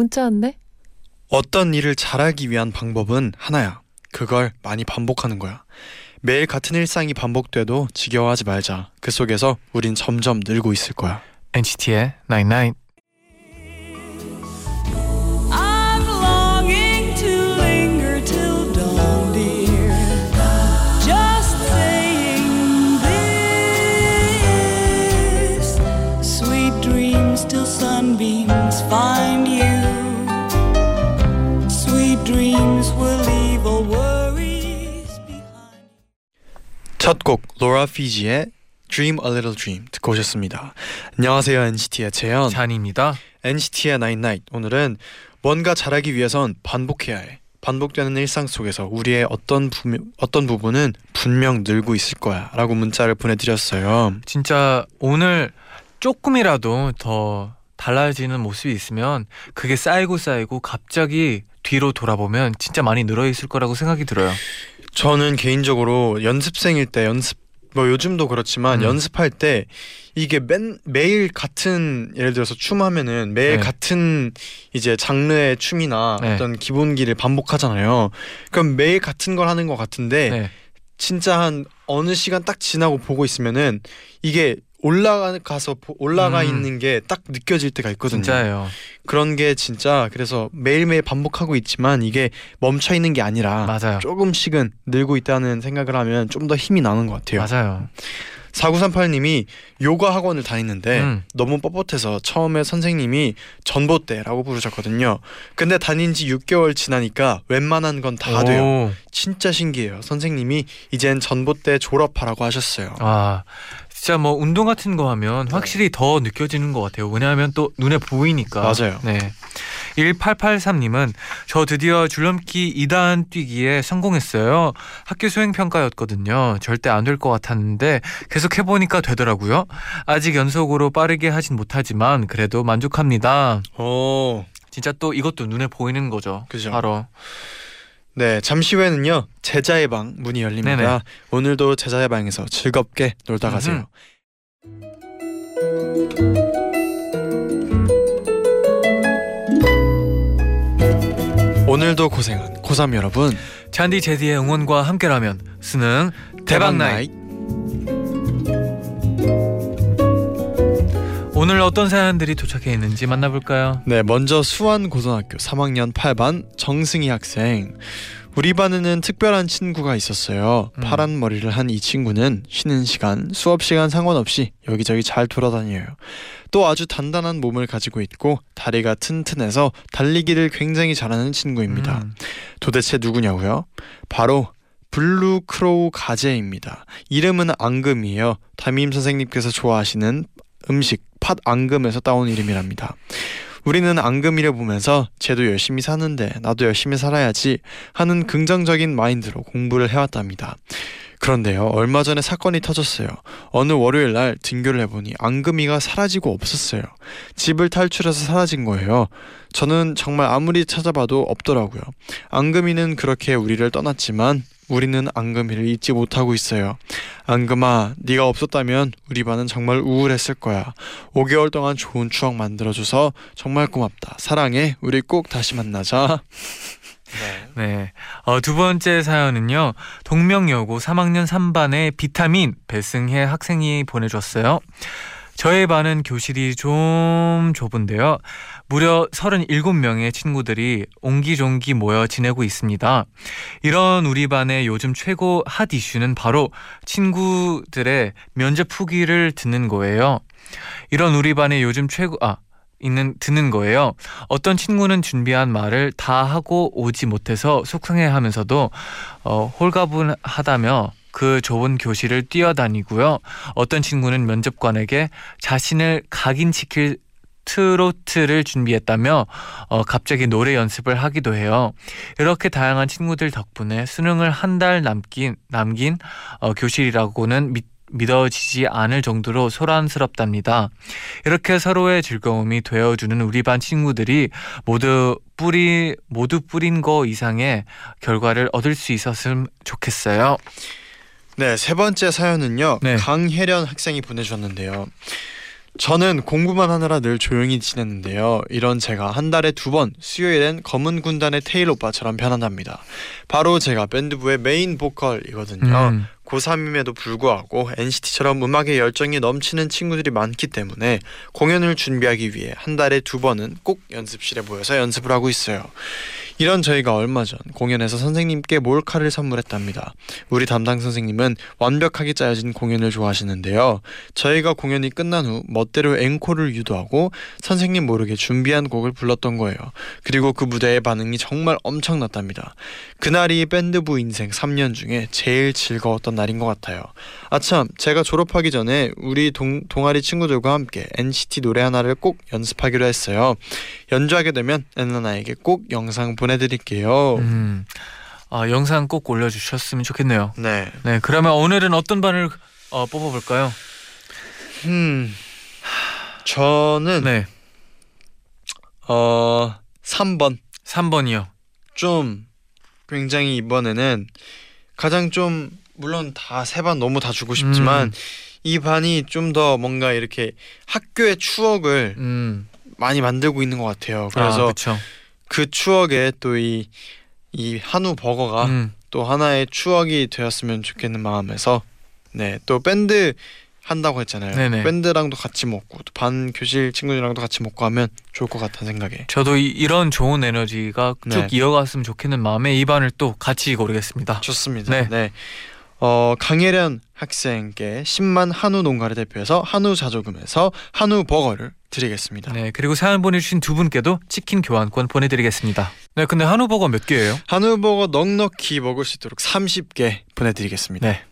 문자인데? 어떤 일을 잘하기 위한 방법은 하나야. 그걸 많이 반복하는 거야. 매일 같은 일상이 반복돼도 지겨워하지 말자. 그 속에서 우린 점점 늘고 있을 거야. NCT의 99. 첫곡 로라 피지의 Dream a Little Dream 듣고 오셨습니다. 안녕하세요 NCT의 재현. 잔입니다. NCT의 Night Night. 오늘은 뭔가 잘하기 위해선 반복해야 해. 반복되는 일상 속에서 우리의 어떤 부, 어떤 부분은 분명 늘고 있을 거야라고 문자를 보내드렸어요. 진짜 오늘 조금이라도 더 달라지는 모습이 있으면 그게 쌓이고 쌓이고 갑자기 뒤로 돌아보면 진짜 많이 늘어 있을 거라고 생각이 들어요. 저는 개인적으로 연습생일 때 연습 뭐 요즘도 그렇지만 음. 연습할 때 이게 맨 매일 같은 예를 들어서 춤하면은 매일 네. 같은 이제 장르의 춤이나 네. 어떤 기본기를 반복하잖아요. 그럼 매일 같은 걸 하는 것 같은데 네. 진짜 한 어느 시간 딱 지나고 보고 있으면은 이게 올라가서 보- 올라가 음. 있는 게 딱 느껴질 때가 있거든요. 진짜예요. 그런 게 진짜 그래서 매일매일 반복하고 있지만 이게 멈춰 있는 게 아니라 맞아요. 조금씩은 늘고 있다는 생각을 하면 좀 더 힘이 나는 것 같아요. 맞아요. 4938님이 요가 학원을 다니는데 음. 너무 뻣뻣해서 처음에 선생님이 전봇대라고 부르셨거든요. 근데 다닌 지 6개월 지나니까 웬만한 건 다 돼요. 오. 진짜 신기해요. 선생님이 이젠 전봇대 졸업하라고 하셨어요. 아 진짜 뭐 운동 같은 거 하면 확실히 더 느껴지는 것 같아요. 왜냐하면 또 눈에 보이니까. 맞아요. 네. 1883님은 저 드디어 줄넘기 2단 뛰기에 성공했어요. 학교 수행 평가였거든요. 절대 안 될 것 같았는데 계속 해보니까 되더라고요. 아직 연속으로 빠르게 하진 못하지만 그래도 만족합니다. 오. 진짜 또 이것도 눈에 보이는 거죠. 그죠. 바로. 네, 잠시 후에는요. 제자의 방 문이 열립니다. 네네. 오늘도 제자의 방에서 즐겁게 놀다 가세요. 오늘도 고생한 고3 여러분 잔디 제디의 응원과 함께라면 수능 대박 나잇. 오늘 어떤 사연들이 도착해 있는지 만나볼까요? 네, 먼저 수완고등학교 3학년 8반 정승희 학생. 우리 반에는 특별한 친구가 있었어요. 음. 파란 머리를 한 이 친구는 쉬는 시간, 수업 시간 상관없이 여기저기 잘 돌아다녀요. 또 아주 단단한 몸을 가지고 있고 다리가 튼튼해서 달리기를 굉장히 잘하는 친구입니다. 음, 도대체 누구냐고요? 바로 blue claw 가재입니다. 이름은 앙금이에요. 담임 선생님께서 좋아하시는 음식 팥 앙금에서 따온 이름이랍니다. 우리는 앙금이를 보면서 쟤도 열심히 사는데 나도 열심히 살아야지 하는 긍정적인 마인드로 공부를 해왔답니다. 그런데요, 얼마 전에 사건이 터졌어요. 어느 월요일 날 등교를 해보니 앙금이가 사라지고 없었어요. 집을 탈출해서 사라진 거예요. 저는 정말 아무리 찾아봐도 없더라고요. 앙금이는 그렇게 우리를 떠났지만 우리는 앙금이를 잊지 못하고 있어요. 앙금아, 네가 없었다면 우리 반은 정말 우울했을 거야. 5개월 동안 좋은 추억 만들어줘서 정말 고맙다. 사랑해. 우리 꼭 다시 만나자. 네. 어, 두 번째 사연은요. 동명여고 3학년 3반의 비타민 배승혜 학생이 보내줬어요. 저의 반은 교실이 좀 좁은데요. 무려 37명의 친구들이 옹기종기 모여 지내고 있습니다. 이런 우리 반의 요즘 최고 핫 이슈는 바로 친구들의 면접 후기를 듣는 거예요. 이런 우리 반의 요즘 최고 아 있는 듣는 거예요. 어떤 친구는 준비한 말을 다 하고 오지 못해서 속상해하면서도 어, 홀가분하다며 그 좁은 교실을 뛰어다니고요. 어떤 친구는 면접관에게 자신을 각인시킬 트로트를 준비했다며 어, 갑자기 노래 연습을 하기도 해요. 이렇게 다양한 친구들 덕분에 수능을 한 달 남긴 남긴 어, 교실이라고는 믿, 믿어지지 않을 정도로 소란스럽답니다. 이렇게 서로의 즐거움이 되어주는 우리 반 친구들이 모두 뿌리 모두 뿌린 거 이상의 결과를 얻을 수 있었으면 좋겠어요. 네, 세 번째 사연은요. 네. 강혜련 학생이 보내주셨는데요. 저는 공부만 하느라 늘 조용히 지냈는데요. 이런 제가 한 달에 두 번 수요일엔 검은 군단의 테일 오빠처럼 변한답니다. 바로 제가 밴드부의 메인 보컬이거든요. 음, 고3임에도 불구하고 NCT처럼 음악에 열정이 넘치는 친구들이 많기 때문에 공연을 준비하기 위해 한 달에 두 번은 꼭 연습실에 모여서 연습을 하고 있어요. 이런 저희가 얼마 전 공연에서 선생님께 몰카를 선물했답니다. 우리 담당 선생님은 완벽하게 짜여진 공연을 좋아하시는데요. 저희가 공연이 끝난 후 멋대로 앵콜을 유도하고 선생님 모르게 준비한 곡을 불렀던 거예요. 그리고 그 무대의 반응이 정말 엄청났답니다. 그날이 밴드부 인생 3년 중에 제일 즐거웠던 날인 것 같아요. 아참, 제가 졸업하기 전에 우리 동, 동아리 친구들과 함께 NCT 노래 하나를 꼭 연습하기로 했어요. 연주하게 되면 엔나나에게 꼭 영상 보내드릴게요. 음, 아, 영상 꼭 올려주셨으면 좋겠네요. 네. 네, 그러면 오늘은 어떤 반을 어, 뽑아볼까요? 음. 저는 네, 어 3번 3번이요. 좀 굉장히 이번에는 가장 좀 물론 다 세 반 너무 다 주고 싶지만 음. 이 반이 좀 더 뭔가 이렇게 학교의 추억을 음, 많이 만들고 있는 것 같아요. 아, 그래서 그렇죠. 그 추억에 또 이 이 한우 버거가 음, 또 하나의 추억이 되었으면 좋겠는 마음에서 네 또 밴드 한다고 했잖아요. 네네. 밴드랑도 같이 먹고 또반 교실 친구들이랑도 같이 먹고 하면 좋을 것 같다는 생각에 저도 이, 이런 좋은 에너지가 쭉 네. 이어갔으면 좋겠는 마음에 이 반을 또 같이 고르겠습니다. 좋습니다. 네. 네. 어, 강혜련 학생께 10만 한우 농가를 대표해서 한우 자조금에서 한우 버거를 드리겠습니다. 네, 그리고 사연 보내주신 두 분께도 치킨 교환권 보내드리겠습니다. 네, 근데 한우 버거 몇 개예요? 한우 버거 넉넉히 먹을 수 있도록 30개 보내드리겠습니다. 네.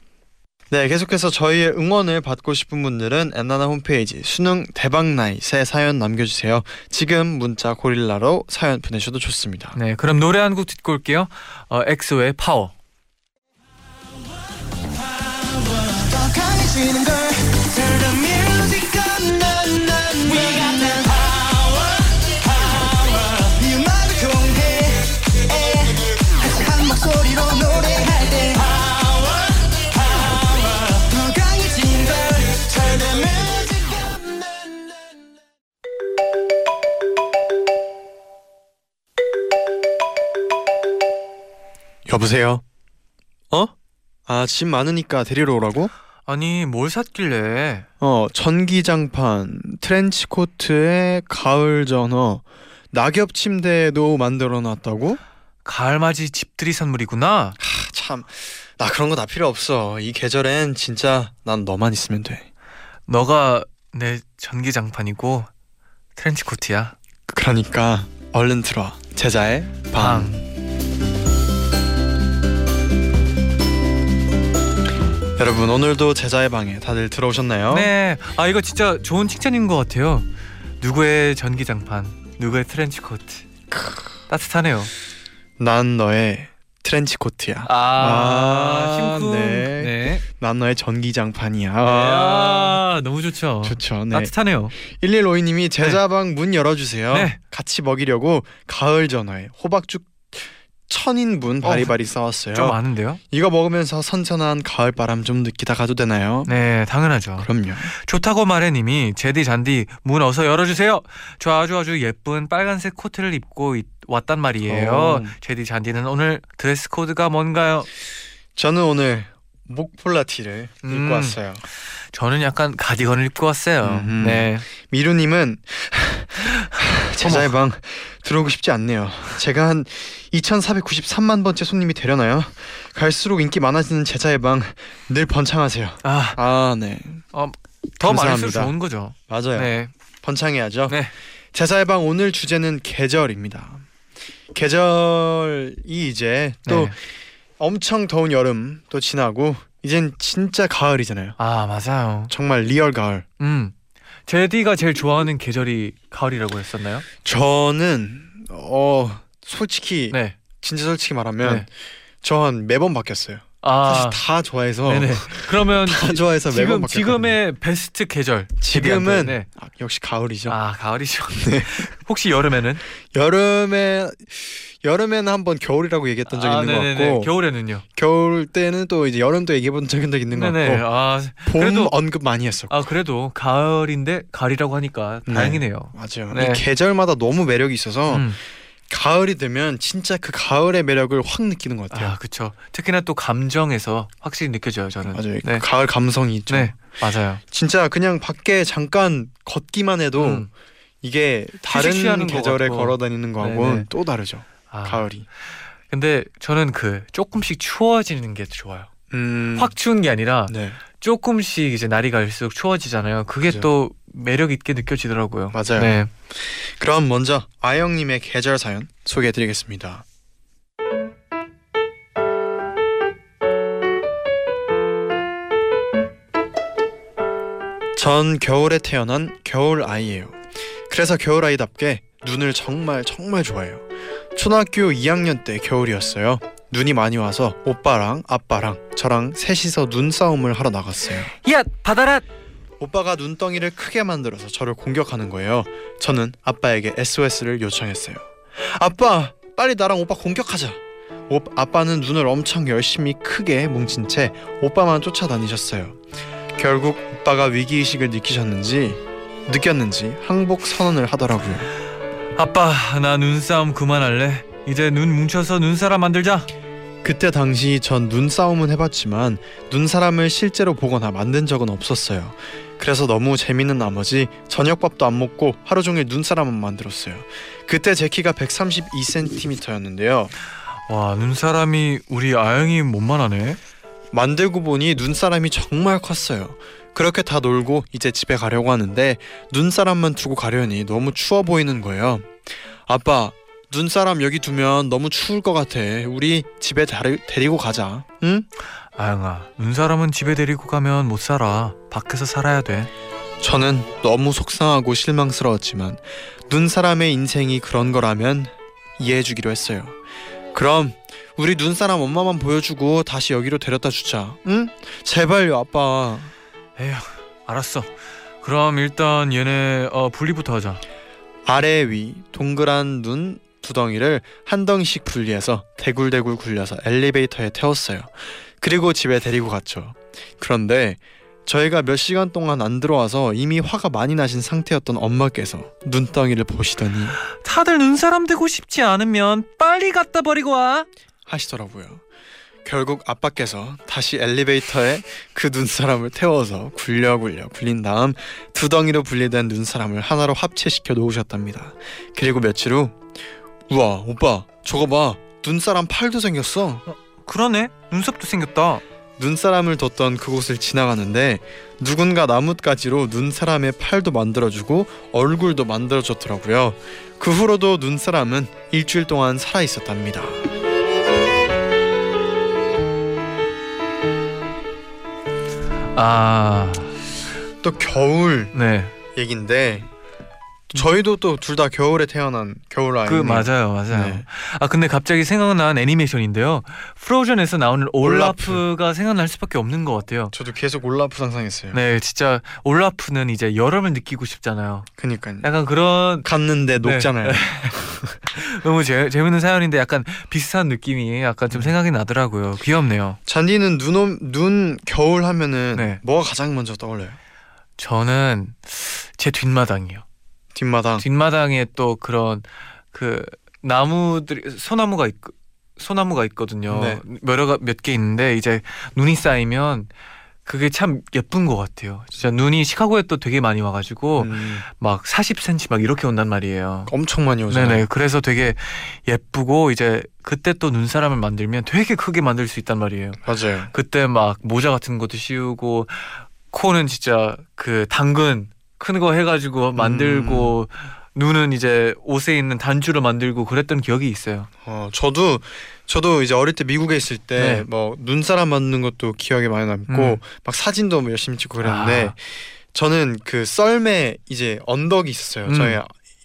네, 계속해서 저희의 응원을 받고 싶은 분들은 엔나나 홈페이지 수능 대박 나잇에 사연 남겨주세요. 지금 문자 고릴라로 사연 보내셔도 좋습니다. 네, 그럼 노래 한 곡 듣고 올게요. 어, 엑소의 파워. 지는 걸 Turn the music up 난, 난, We got that power power 네 음악을 공개 같이 한 목소리로 노래할 때 Power power 더 강해진 걸 Turn the music 난, 난, 난. 여보세요? 어? 아, 짐 많으니까 데리러 오라고? 아니, 뭘 샀길래? 어, 전기장판, 트렌치코트에 가을 전어, 낙엽 침대도 만들어 놨다고? 가을맞이 집들이 선물이구나. 아, 참, 나 그런 거 다 필요 없어. 이 계절엔 진짜 난 너만 있으면 돼. 너가 내 전기장판이고 트렌치코트야. 그러니까 얼른 들어와. 제자의 방. 방. 여러분 오늘도 제자의 방에 다들 들어오셨나요? 네, 아 이거 진짜 좋은 칭찬인 것 같아요. 누구의 전기장판, 누구의 트렌치 코트. 따뜻하네요. 난 너의 트렌치 코트야. 아, 아, 심쿵. 네. 네. 난 너의 전기장판이야. 아, 너무 좋죠. 좋죠. 네. 따뜻하네요. 1152님이 재쟈방 문 열어주세요. 네. 같이 먹이려고 가을 전어에 호박죽 천인분 바리바리 싸왔어요. 좀 많은데요? 이거 먹으면서 선선한 가을 바람 좀 느끼다 가도 되나요? 네, 당연하죠. 그럼요. 좋다고 말해 님이 재디 쟈디 문 어서 열어주세요. 저 아주 아주 예쁜 빨간색 코트를 입고 있- 왔단 말이에요. 오. 재디 쟈디는 오늘 dress code가 뭔가요? 저는 오늘 목폴라티를 음. 입고 왔어요. 저는 약간 가디건을 입고 왔어요. 음흠. 네. 미루님은 제자의 방 들어오고 싶지 않네요. 제가 한 2,493만 번째 손님이 되려나요? 갈수록 인기 많아지는 제자의 방 늘 번창하세요. 아, 아, 네. 더 많을수록. 좋은 거죠. 맞아요. 네. 번창해야죠. 네. 제자의 방 오늘 주제는 계절입니다. 계절이 이제 또 네. 엄청 더운 여름 또 지나고 이젠 진짜 가을이잖아요. 아, 맞아요. 정말 real 가을. 음. 재디가 제일 좋아하는 계절이 가을이라고 했었나요? 저는 어 솔직히 네. 진짜 솔직히 말하면 네. 저한 매번 바뀌었어요. 아, 사실 다 좋아해서 네네. 그러면 다 좋아해서 매번 지금 바뀌었거든요. 지금의 베스트 계절 지금은 네. 아, 역시 가을이죠. 아 가을이죠. 혹시 여름에는? 여름에 여름에는 한번 겨울이라고 얘기했던 적이 아, 있는 것 네네네. 같고 겨울에는요? 겨울 때는 또 이제 여름도 얘기해본 적이 있는 것 네네. 같고 아, 봄 그래도- 언급 많이 했었고 아 그래도 가을인데 가을이라고 하니까 네. 다행이네요. 맞아요. 네. 이 계절마다 너무 매력이 있어서 음. 가을이 되면 진짜 그 가을의 매력을 확 느끼는 것 같아요. 아 그렇죠. 특히나 또 감정에서 확실히 느껴져요 저는. 맞아요. 네. 가을 감성이 있죠. 네 맞아요. 진짜 그냥 밖에 잠깐 걷기만 해도 음. 이게 다른 계절에. 걸어 다니는 거하고는. 또 다르죠. 아, 가을이. 근데 저는 그 조금씩 추워지는 게 좋아요. 음. 확 추운 게 아니라 네. 조금씩 이제 날이 갈수록 추워지잖아요. 그게 그죠. 또 매력 있게 느껴지더라고요. 맞아요. 네. 그럼 먼저 아영님의 계절 사연 소개해드리겠습니다. 전 겨울에 태어난 겨울 아이예요. 그래서 겨울 아이답게 눈을 정말 정말 좋아해요. 초등학교 2학년 때 겨울이었어요. 눈이 많이 와서 오빠랑 아빠랑 저랑 셋이서 눈싸움을 하러 나갔어요. 야 받아라. 오빠가 눈덩이를 크게 만들어서 저를 공격하는 거예요. 저는 아빠에게 SOS를 요청했어요. 아빠, 빨리 나랑 오빠 공격하자. 오, 아빠는 눈을 엄청 열심히 크게 뭉친 채 오빠만 쫓아다니셨어요. 결국 오빠가 위기의식을 느끼셨는지 느꼈는지 항복 선언을 하더라고요. 아빠 나 눈싸움 그만할래. 이제 눈 뭉쳐서 눈사람 만들자. 그때 당시 전 눈싸움은 해봤지만 눈사람을 실제로 보거나 만든 적은 없었어요. 그래서 너무 재밌는 나머지 저녁밥도 안 먹고 하루 종일 눈사람만 만들었어요. 그때 제 키가 132cm였는데요. 와 눈사람이 우리 아영이 몸만하네. 만들고 보니 눈사람이 정말 컸어요. 그렇게 다 놀고 이제 집에 가려고 하는데 눈사람만 두고 가려니 너무 추워 보이는 거예요. 아빠, 눈사람 여기 두면 너무 추울 것 같아. 우리 집에 다리, 데리고 가자. 응? 아영아 눈사람은 집에 데리고 가면 못 살아. 밖에서 살아야 돼. 저는 너무 속상하고 실망스러웠지만 눈사람의 인생이 그런 거라면 이해해 주기로 했어요. 그럼 우리 눈사람 엄마만 보여주고 다시 여기로 데려다 주자. 응? 제발요, 아빠. 에휴 알았어. 그럼 일단 얘네 어, 분리부터 하자. 아래 위 동그란 눈 두덩이를 한 덩이씩 분리해서 대굴대굴 굴려서 엘리베이터에 태웠어요. 그리고 집에 데리고 갔죠. 그런데 저희가 몇 시간 동안 안 들어와서 이미 화가 많이 나신 상태였던 엄마께서 눈덩이를 보시더니 다들 눈사람 되고 싶지 않으면 빨리 갖다 버리고 와. 하시더라고요. 결국 아빠께서 다시 엘리베이터에 그 눈사람을 태워서 굴려 굴려 굴린 다음 두덩이로 분리된 눈사람을 하나로 합체시켜 놓으셨답니다. 그리고 며칠 후 우와 오빠 저거 봐 눈사람 팔도 생겼어. 그러네 눈썹도 생겼다. 눈사람을 뒀던 그곳을 지나가는데 누군가 나뭇가지로 눈사람의 팔도 만들어주고 얼굴도 만들어줬더라고요. 그 후로도 눈사람은 일주일 동안 살아 있었답니다. 아 또 겨울 네. 얘긴데 저희도 또 둘 다 겨울에 태어난 겨울 아이. 그 맞아요, 맞아요. 네. 아 근데 갑자기 생각난 애니메이션인데요. 프로즌에서 나오는 올라프. 올라프 가 생각날 수밖에 없는 것 같아요. 저도 계속 올라프 상상했어요. 네, 진짜 올라프는 이제 여름을 느끼고 싶잖아요. 그니까요. 약간 그런 갔는데 녹잖아요. 너무 재, 재밌는 사연인데 약간 비슷한 느낌이 약간 음. 좀 생각이 나더라고요. 귀엽네요. 잔디는 눈, 눈 겨울 하면은 네. 뭐가 가장 먼저 떠올려요? 저는 제 뒷마당이요. 뒷마당. 뒷마당에 또 그런 그 나무들이 소나무가 있 소나무가 있거든요. 네. 여러 몇 개 있는데 이제 눈이 쌓이면 그게 참 예쁜 것 같아요. 진짜 눈이 시카고에 또 되게 많이 와가지고 음, 막 40cm 막 이렇게 온단 말이에요. 엄청 많이 오잖아요. 네네. 그래서 되게 예쁘고 이제 그때 또 눈사람을 만들면 되게 크게 만들 수 있단 말이에요. 맞아요. 그때 막 모자 같은 것도 씌우고 코는 진짜 그 당근 큰 거 해가지고 만들고 눈은 이제 옷에 있는 단추로 만들고 그랬던 기억이 있어요. 어, 저도 저도 이제 어릴 때 미국에 있을 때 네. 뭐 눈사람 만드는 것도 기억에 많이 남고 음. 막 사진도 뭐 열심히 찍고 그랬는데 아. 저는 그 썰매 이제 언덕이 있었어요. 음. 저희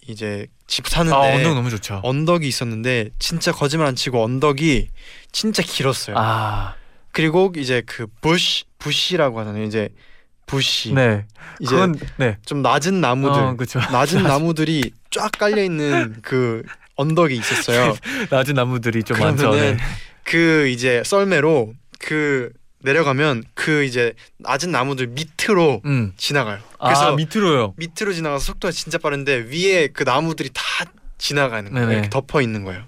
이제 집 사는데 아 언덕 너무 좋죠. 언덕이 있었는데 진짜 거짓말 안 치고 언덕이 진짜 길었어요. 아 그리고 이제 그 부시 부시라고 하잖아요. 이제 부시 네. 이제 그건 네. 좀 낮은 나무들 어. 낮은 나무들이 쫙 깔려 있는 그 언덕이 있었어요. 낮은 나무들이 좀 많죠. 네. 그 이제 썰매로 그 내려가면 그 이제 낮은 나무들 밑으로 음. 지나가요. 그래서 그래서 아, 밑으로요. 밑으로 지나가서 속도가 진짜 빠른데 위에 그 나무들이 다 지나가는 거예요. 네네. 이렇게 덮어 있는 거예요.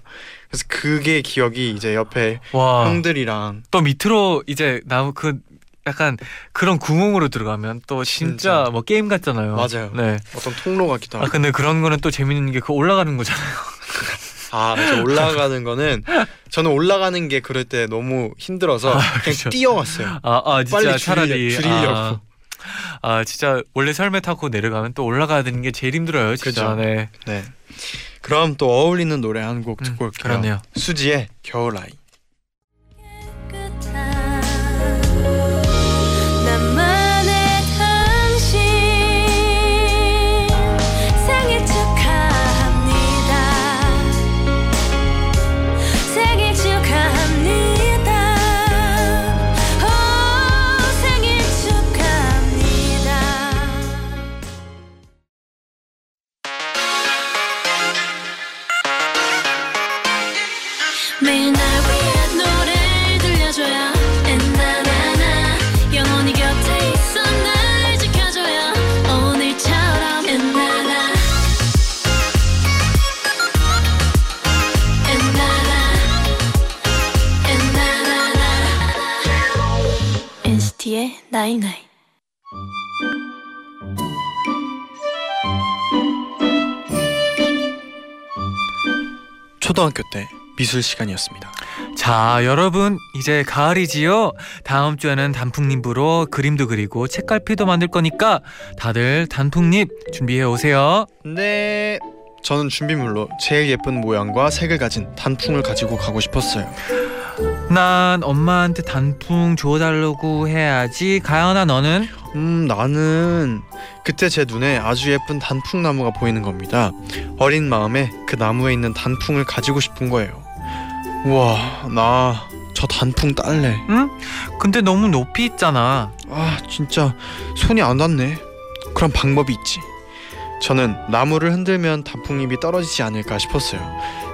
그래서 그게 기억이 이제 옆에 와. 형들이랑 또 밑으로 이제 나무 그 약간 그런 구멍으로 들어가면 또 진짜, 진짜. 뭐 게임 같잖아요. 맞아요. 네. 어떤 통로 같기도 아 하고 근데 그런 거는 또 재밌는 게 그 올라가는 거잖아요. 아, 저 올라가는 거는 저는 올라가는 게 그럴 때 너무 힘들어서 아, 그냥 그렇죠. 뛰어왔어요. 아, 아 진짜 빨리 줄이려- 차라리 줄이려 고. 아, 아 진짜 원래 설매 타고 내려가면 또 올라가야 되는 게 제일 힘들어요. 진짜. 그죠. 네. 네. 그럼 또 어울리는 노래 한 곡 듣고 음, 올게요. 그렇네요. 수지의 겨울아이. 초등학교 때 미술 시간이었습니다. 자, 여러분 이제 가을이지요. 다음 주에는 단풍잎으로 그림도 그리고 책갈피도 만들 거니까 다들 단풍잎 준비해 오세요. 네. 저는 준비물로 제일 예쁜 모양과 색을 가진 단풍을 가지고 가고 싶었어요. 난 엄마한테 단풍 줘달라고 해야지. 가연아 너는? 음, 나는 그때 제 눈에 아주 예쁜 단풍 나무가 보이는 겁니다. 어린 마음에 그 나무에 있는 단풍을 가지고 싶은 거예요. 우와, 나 저 단풍 딸래. 응? 근데 너무 높이 있잖아. 아, 진짜 손이 안 닿네. 그럼 방법이 있지. 저는 나무를 흔들면 단풍잎이 떨어지지 않을까 싶었어요.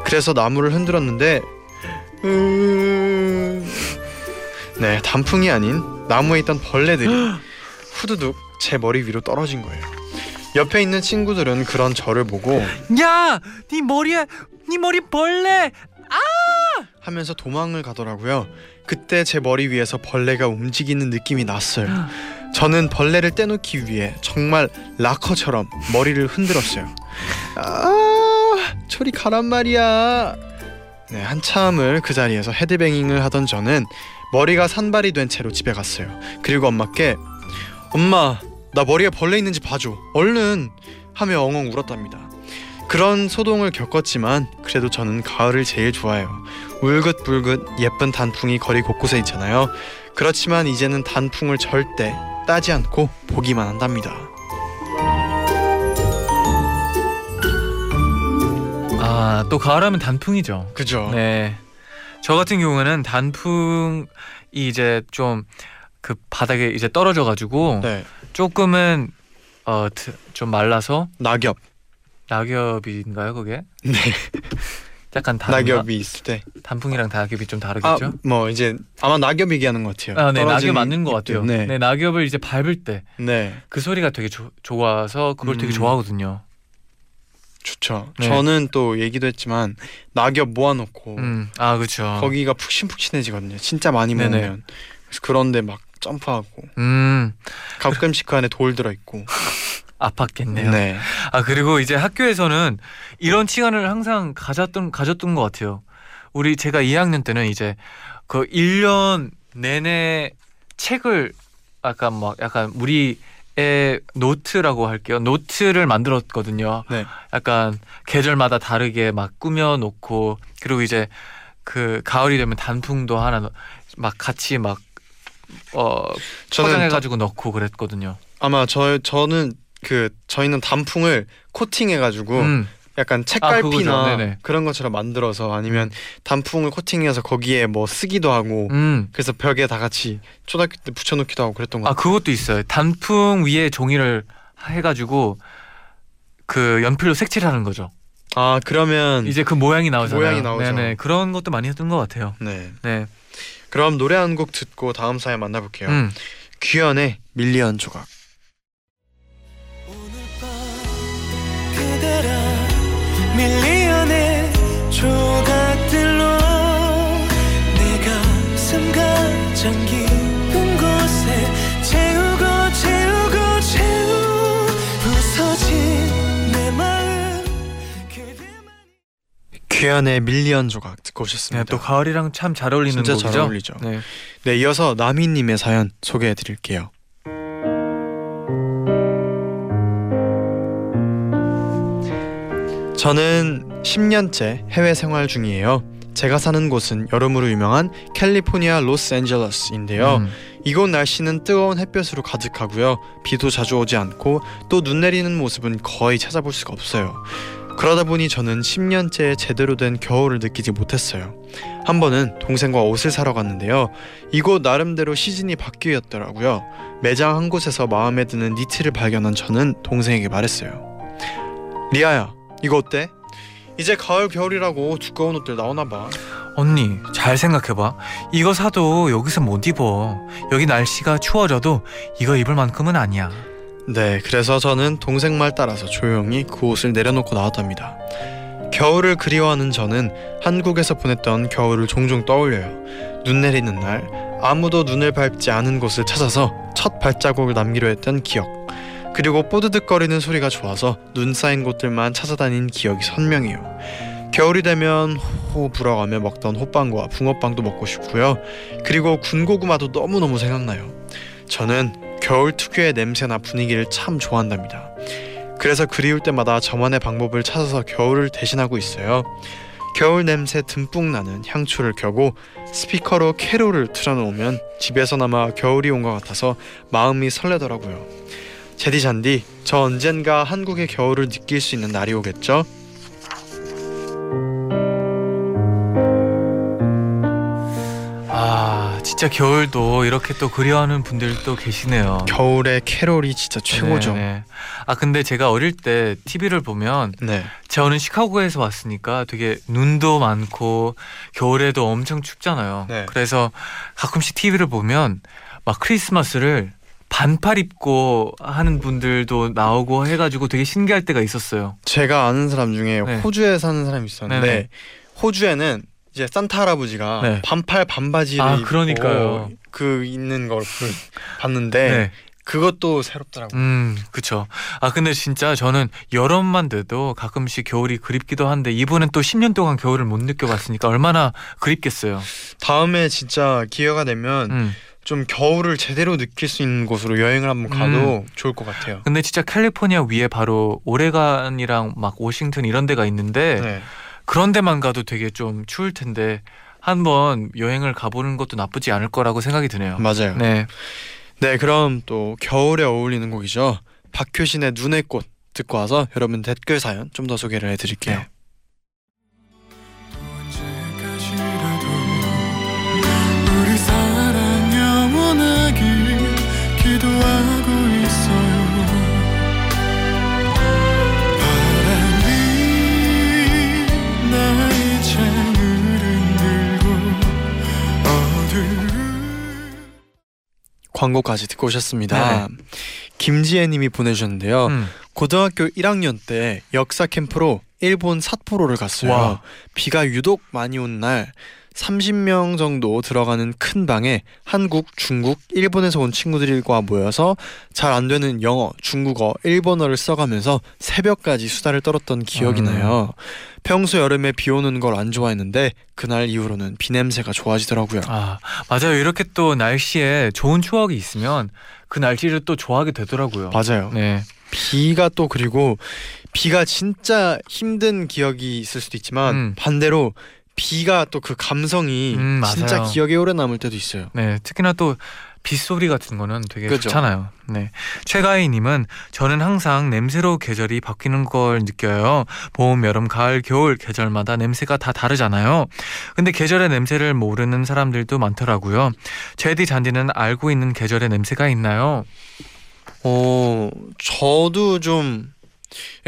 그래서 나무를 흔들었는데 음... 네, 단풍이 아닌 나무에 있던 벌레들이 후두둑 제 머리 위로 떨어진 거예요. 옆에 있는 친구들은 그런 저를 보고 야, 네 머리에 네 머리 벌레. 하면서 도망을 가더라고요. 그때 제 머리 위에서 벌레가 움직이는 느낌이 났어요. 저는 벌레를 떼놓기 위해 정말 락커처럼 머리를 흔들었어요. 아, 저리 가란 말이야. 네, 한참을 그 자리에서 헤드뱅잉을 하던 저는 머리가 산발이 된 채로 집에 갔어요. 그리고 엄마께 엄마, 나 머리에 벌레 있는지 봐줘. 얼른 하며 엉엉 울었답니다. 그런 소동을 겪었지만 그래도 저는 가을을 제일 좋아해요. 울긋불긋 예쁜 단풍이 거리 곳곳에 있잖아요. 그렇지만 이제는 단풍을 절대 따지 않고 보기만 한답니다. 아, 또 가을하면 단풍이죠. 그죠? 네. 저 같은 경우에는 단풍이 이제 좀 그 바닥에 이제 떨어져 가지고 네. 조금은 어 좀 말라서 낙엽. 낙엽인가요, 그게? 네. 약간 다른가? 낙엽이 있을 때. 단풍이랑 낙엽이 좀 아, 다르겠죠? 뭐 이제 아마 낙엽 얘기하는 것 같아요. 아, 네, 낙엽 맞는 것. 같아요. 네. 네. 낙엽을 이제 밟을 때그 네. 소리가 되게 조, 좋아서 그걸 되게 음. 좋아하거든요. 좋죠. 네. 저는 또 얘기도 했지만 낙엽 모아놓고 음, 아 그렇죠. 거기가 푹신푹신해지거든요. 진짜 많이 네네. 모으면. 그래서 그런데 막 점프하고 음, 가끔씩 그 안에 돌 들어 있고. 아팠겠네요. 네. 아 그리고 이제 학교에서는 이런 시간을 항상 가졌던 가졌던 것 같아요. 우리 제가 2학년 때는 이제 그 1년 내내 책을 약간 막 약간 우리 의 노트라고 할게요. 노트를 만들었거든요. 네. 약간 계절마다 다르게 막 꾸며 놓고 그리고 이제 그 가을이 되면 단풍도 하나 넣- 막 같이 막 어, 포장해 가지고 넣고 그랬거든요. 아마 저 저는 그 저희는 단풍을 코팅해 가지고 음. 약간 아, 책갈피나. 네네. 그런 것처럼 만들어서 아니면 단풍을 코팅해서 거기에 뭐 쓰기도 하고 음. 그래서 벽에 다 같이 초등학교 때 붙여놓기도 하고 그랬던 것 아. 그것도 있어요. 단풍 위에 종이를 해가지고 그 연필로 색칠하는 거죠. 아 그러면 이제 그 모양이 나오잖아요. 모양이 나오죠. 네네 그런 것도 많이 했던 것 같아요. 네. 네. 그럼 노래 한 곡 듣고 다음 사연 만나볼게요. 음. 규현의 밀리언 조각. 밀리언의 조각들로 내 가슴 가장 깊은 곳에 채우고 채우고 채우 부서진 내 마음 그대만 규현의 밀리언 조각 듣고 네, 오셨습니다. 또 가을이랑 참 잘 어울리는 진짜 곡이죠. 잘 어울리죠. 네. 네, 이어서 나미님의 사연 소개해드릴게요. 저는 10년째 해외 생활 중이에요. 제가 사는 곳은 여름으로 유명한 캘리포니아 로스앤젤레스인데요. 음. 이곳 날씨는 뜨거운 햇볕으로 가득하고요. 비도 자주 오지 않고 또 눈 내리는 모습은 거의 찾아볼 수가 없어요. 그러다 보니 저는 10년째 제대로 된 겨울을 느끼지 못했어요. 한 번은 동생과 옷을 사러 갔는데요. 이곳 나름대로 시즌이 바뀌었더라고요. 매장 한 곳에서 마음에 드는 니트를 발견한 저는 동생에게 말했어요. 리아야, 이거 어때? 이제 가을 겨울이라고 두꺼운 옷들 나오나 봐. 언니 잘 생각해봐. 이거 사도 여기서 못 입어. 여기 날씨가 추워져도 이거 입을 만큼은 아니야. 네, 그래서 저는 동생 말 따라서 조용히 그 옷을 내려놓고 나왔답니다. 겨울을 그리워하는 저는 한국에서 보냈던 겨울을 종종 떠올려요. 눈 내리는 날 아무도 눈을 밟지 않은 곳을 찾아서 첫 발자국을 남기로 했던 기억. 그리고 뽀드득거리는 소리가 좋아서 눈 쌓인 곳들만 찾아다닌 기억이 선명해요. 겨울이 되면 호호 불어가며 먹던 호빵과 붕어빵도 먹고 싶고요. 그리고 군고구마도 너무너무 생각나요. 저는 겨울 특유의 냄새나 분위기를 참 좋아한답니다. 그래서 그리울 때마다 저만의 방법을 찾아서 겨울을 대신하고 있어요. 겨울 냄새 듬뿍 나는 향초를 켜고 스피커로 캐롤을 틀어놓으면 집에서나마 겨울이 온 것 같아서 마음이 설레더라고요. 제디 잔디, 저 언젠가 한국의 겨울을 느낄 수 있는 날이 오겠죠? 아 진짜 겨울도 이렇게 또 그리워하는 분들도 계시네요. 겨울의 캐롤이 진짜 최고죠. 네, 네. 아 근데 제가 어릴 때 TV를 보면 네. 저는 시카고에서 왔으니까 되게 눈도 많고 겨울에도 엄청 춥잖아요. 네. 그래서 가끔씩 TV를 보면 막 크리스마스를 반팔 입고 하는 분들도 나오고 해가지고 되게 신기할 때가 있었어요. 제가 아는 사람 중에 네. 호주에 사는 사람이 있었는데 네네. 호주에는 이제 산타 할아버지가 네. 반팔 반바지를 아, 그러니까요. 그 있는 걸 볼- 봤는데 네. 그것도 새롭더라고요. 음, 그쵸. 아, 근데 진짜 저는 여름만 돼도 가끔씩 겨울이 그립기도 한데 이분은 또 10년 동안 겨울을 못 느껴봤으니까 얼마나 그립겠어요. 다음에 진짜 기회가 되면 음. 좀 겨울을 제대로 느낄 수 있는 곳으로 여행을 한번 가도 좋을 것 같아요. 근데 진짜 캘리포니아 위에 바로 오레간이랑 막 워싱턴 이런 데가 있는데 네. 그런 데만 가도 되게 좀 추울 텐데 한번 여행을 가보는 것도 나쁘지 않을 거라고 생각이 드네요. 맞아요. 네. 네. 그럼 또 겨울에 어울리는 곡이죠. 박효신의 눈의 꽃 듣고 와서 여러분 댓글 사연 좀 더 소개를 해드릴게요. 네. 광고까지 듣고 오셨습니다. 네. 김지혜님이 보내주셨는데요. 음. 고등학교 1학년 때 역사 캠프로 일본 삿포로를 갔어요. 와. 비가 유독 많이 온 날 30명 정도 들어가는 큰 방에 한국, 중국, 일본에서 온 친구들과 모여서 잘 안 되는 영어, 중국어, 일본어를 써가면서 새벽까지 수다를 떨었던 기억이 음. 나요. 평소 여름에 비 오는 걸 안 좋아했는데 그날 이후로는 비 냄새가 좋아지더라고요. 아 맞아요. 이렇게 또 날씨에 좋은 추억이 있으면 그 날씨를 또 좋아하게 되더라고요. 맞아요. 네. 비가 또 그리고 비가 진짜 힘든 기억이 있을 수도 있지만 음. 반대로 비가 또 그 감성이 음. 진짜 기억에 오래 남을 때도 있어요. 네. 특히나 또 빗소리 같은 거는 되게 그죠. 좋잖아요. 네. 최가희님은 저는 항상 냄새로 계절이 바뀌는 걸 느껴요. 봄, 여름, 가을, 겨울 계절마다 냄새가 다 다르잖아요. 근데 계절의 냄새를 모르는 사람들도 많더라고요. 제디 잔디는 알고 있는 계절의 냄새가 있나요? 어, 저도 좀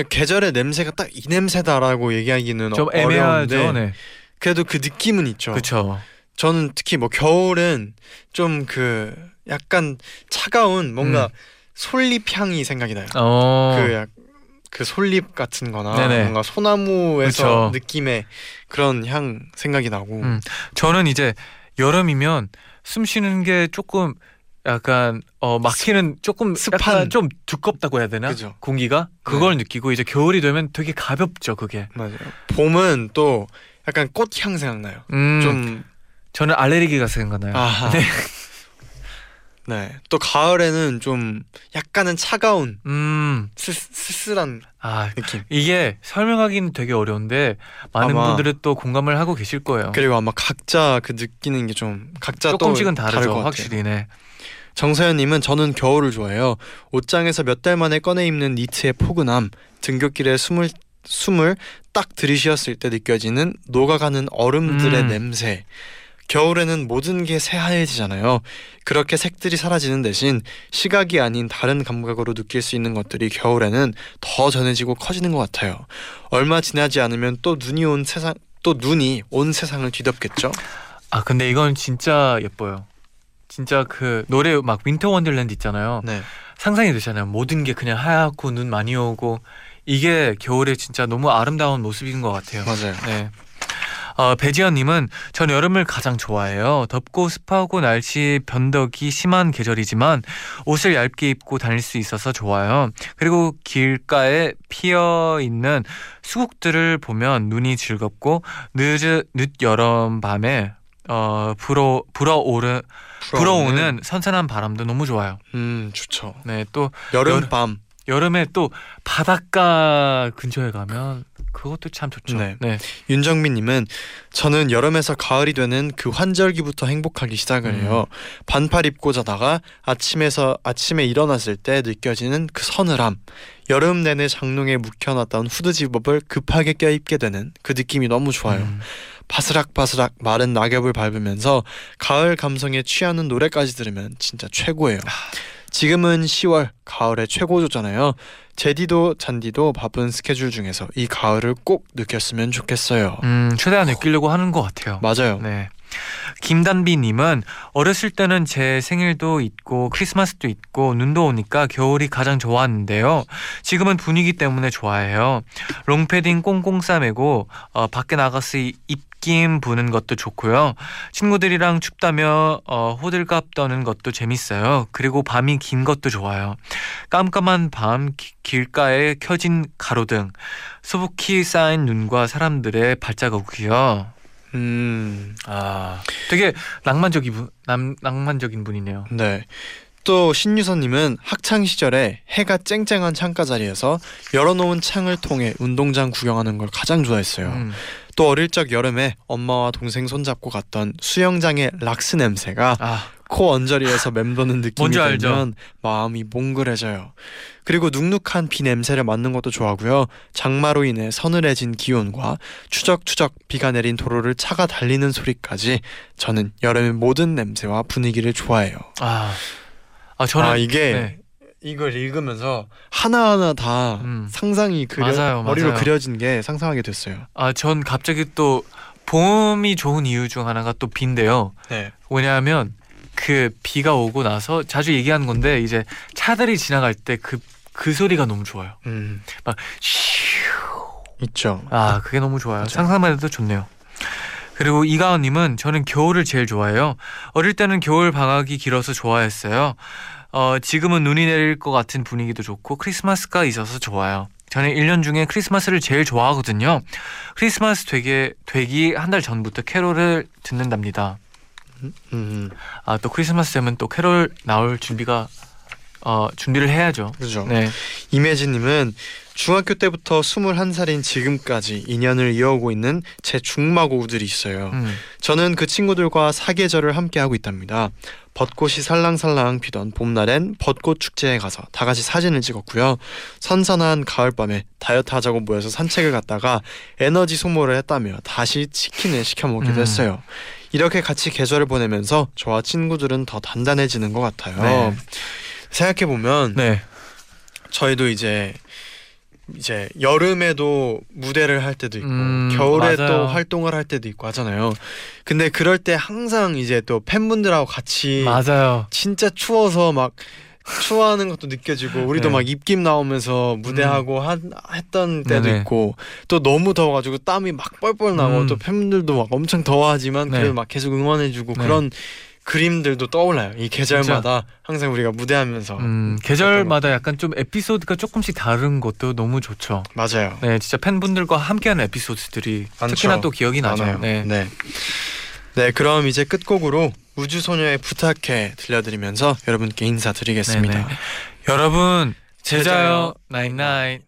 계절의 냄새가 딱 이 냄새다라고 얘기하기는 좀 어려운데 애매하죠. 네. 그래도 그 느낌은 있죠. 그렇죠. 저는 특히 뭐 겨울은 좀 그 약간 차가운 뭔가 음. 솔잎 향이 생각이 나요. 어. 그약그 솔잎 같은 거나 네네. 뭔가 소나무에서 그쵸. 느낌의 그런 향 생각이 나고 음. 저는 이제 여름이면 숨 쉬는 게 조금 약간 어 막히는 조금 습한. 좀 두껍다고 해야 되나? 그죠. 공기가 그걸 느끼고 이제 겨울이 되면 되게 가볍죠 그게. 맞아요. 봄은 또 약간 꽃향 생각나요. 음, 좀 저는 알레르기가 생각나요. 아하. 네. 네. 또 가을에는 좀 약간은 차가운 음, 쓸, 쓸쓸한 아 느낌. 이게 설명하기는 되게 어려운데 많은 아마- 분들이 또 공감을 하고 계실 거예요. 그리고 아마 각자 그 느끼는 게 좀 각자 조금씩은 다르죠, 같아요. 확실히. 네. 정서연님은 저는 겨울을 좋아해요. 옷장에서 몇 달 만에 꺼내 입는 니트의 포근함, 등굣길에 숨을 숨을 딱 들이쉬었을 때 느껴지는 녹아가는 얼음들의 음. 냄새. 겨울에는 모든 게 새하얘지잖아요. 그렇게 색들이 사라지는 대신 시각이 아닌 다른 감각으로 느낄 수 있는 것들이 겨울에는 더 전해지고 커지는 것 같아요. 얼마 지나지 않으면 또 눈이 온 세상 또 눈이 온 세상을 뒤덮겠죠. 아 근데 이건 진짜 예뻐요. 진짜 그 노래 막 Winter Wonderland 있잖아요. 네. 상상이 되잖아요. 모든 게 그냥 하얗고 눈 많이 오고 이게 겨울에 진짜 너무 아름다운 모습인 것 같아요. 맞아요. 네. 어, 배지연님은 전 여름을 가장 좋아해요. 덥고 습하고 날씨 변덕이 심한 계절이지만 옷을 얇게 입고 다닐 수 있어서 좋아요. 그리고 길가에 피어 있는 수국들을 보면 눈이 즐겁고 늦, 늦 여름 밤에 어, 불어 불어오르 불어오는 선선한 바람도 너무 좋아요. 음 좋죠. 네, 또 여름 밤 여름에 또 바닷가 근처에 가면 그것도 참 좋죠. 네. 네. 윤정민님은 저는 여름에서 가을이 되는 그 환절기부터 행복하기 시작을 음. 해요. 반팔 입고 자다가 아침에서 아침에 일어났을 때 느껴지는 그 서늘함. 여름 내내 장롱에 묵혀놨던 후드 집업을 급하게 껴입게 되는 그 느낌이 너무 좋아요. 음. 바스락바스락 마른 낙엽을 밟으면서 가을 감성에 취하는 노래까지 들으면 진짜 최고예요. 아. 지금은 10월 가을의 최고조잖아요. 제디도 잔디도 바쁜 스케줄 중에서 이 가을을 꼭 느꼈으면 좋겠어요. 음, 최대한 느끼려고 하는 것 같아요. 맞아요. 네. 김단비님은 어렸을 때는 제 생일도 있고 크리스마스도 있고 눈도 오니까 겨울이 가장 좋았는데요. 지금은 분위기 때문에 좋아해요. 롱패딩 꽁꽁 싸매고 어, 밖에 나가서 이- 입김 부는 것도 좋고요. 친구들이랑 춥다며 어, 호들갑 떠는 것도 재밌어요. 그리고 밤이 긴 것도 좋아요. 깜깜한 밤 기- 길가에 켜진 가로등, 수북히 쌓인 눈과 사람들의 발자국이요. 음, 아, 되게 낭만적인 분, 남, 낭만적인 분이네요. 네. 또 신유선님은 학창 시절에 해가 쨍쨍한 창가 자리에서 열어놓은 창을 통해 운동장 구경하는 걸 가장 좋아했어요. 음, 또 어릴 적 여름에 엄마와 동생 손잡고 갔던 수영장의 락스 냄새가 아, 코 언저리에서 맴도는 느낌이 알죠? 들면 마음이 몽글해져요. 그리고 눅눅한 비 냄새를 맡는 것도 좋아하고요. 장마로 인해 서늘해진 기온과 추적추적 비가 내린 도로를 차가 달리는 소리까지 저는 여름의 모든 냄새와 분위기를 좋아해요. 아, 아 저는 아 이게 네. 이걸 읽으면서 하나하나 다 음. 상상이 그려, 맞아요, 머리로 맞아요. 그려진 게 상상하게 됐어요. 아, 전 갑자기 또 봄이 좋은 이유 중 하나가 또 비인데요. 네. 왜냐하면 그 비가 오고 나서 자주 얘기하는 건데 이제 차들이 지나갈 때 그 그 소리가 너무 좋아요. 음, 막 쉬우. 있죠. 아 그게 너무 좋아요. 맞아요. 상상만 해도 좋네요. 그리고 이가은님은 저는 겨울을 제일 좋아해요. 어릴 때는 겨울 방학이 길어서 좋아했어요. 어, 지금은 눈이 내릴 것 같은 분위기도 좋고 크리스마스가 있어서 좋아요. 저는 1년 중에 크리스마스를 제일 좋아하거든요. 크리스마스 되게 되기 한 달 전부터 캐롤을 듣는답니다. 음, 아 또 크리스마스 되면 또 캐롤 나올 준비가 어 준비를 해야죠. 그죠. 네. 임혜진님은 중학교 때부터 21살인 지금까지 인연을 이어오고 있는 제 중마고우들이 있어요. 음. 저는 그 친구들과 사계절을 함께 하고 있답니다. 벚꽃이 살랑살랑 피던 봄날엔 벚꽃 축제에 가서 다 같이 사진을 찍었고요. 선선한 가을밤에 다이어트 하자고 모여서 산책을 갔다가 에너지 소모를 했다며 다시 치킨을 시켜 먹기도 음. 했어요. 이렇게 같이 계절을 보내면서 저와 친구들은 더 단단해지는 것 같아요. 네. 생각해 보면 네. 저희도 이제 이제 여름에도 무대를 할 때도 있고 음, 겨울에 맞아요. 또 활동을 할 때도 있고 하잖아요. 근데 그럴 때 항상 이제 또 팬분들하고 같이 맞아요. 진짜 추워서 막 추워하는 것도 느껴지고 우리도 네. 막 입김 나오면서 무대하고 하, 했던 때도 네네. 있고 또 너무 더워가지고 땀이 막 뻘뻘 나고 음. 또 팬분들도 막 엄청 더워하지만 네. 그래도 막 계속 응원해주고 네. 그런 그림들도 떠올라요. 이 계절마다 항상 우리가 무대하면서 음, 계절마다 약간 좀 에피소드가 조금씩 다른 것도 너무 좋죠. 맞아요. 네, 진짜 팬분들과 함께하는 에피소드들이 많죠. 특히나 또 기억이 나죠. 네. 네. 네, 그럼 이제 끝곡으로 우주소녀의 부탁해 들려드리면서 여러분께 인사드리겠습니다. 네네. 여러분 제자요. 나잇나잇.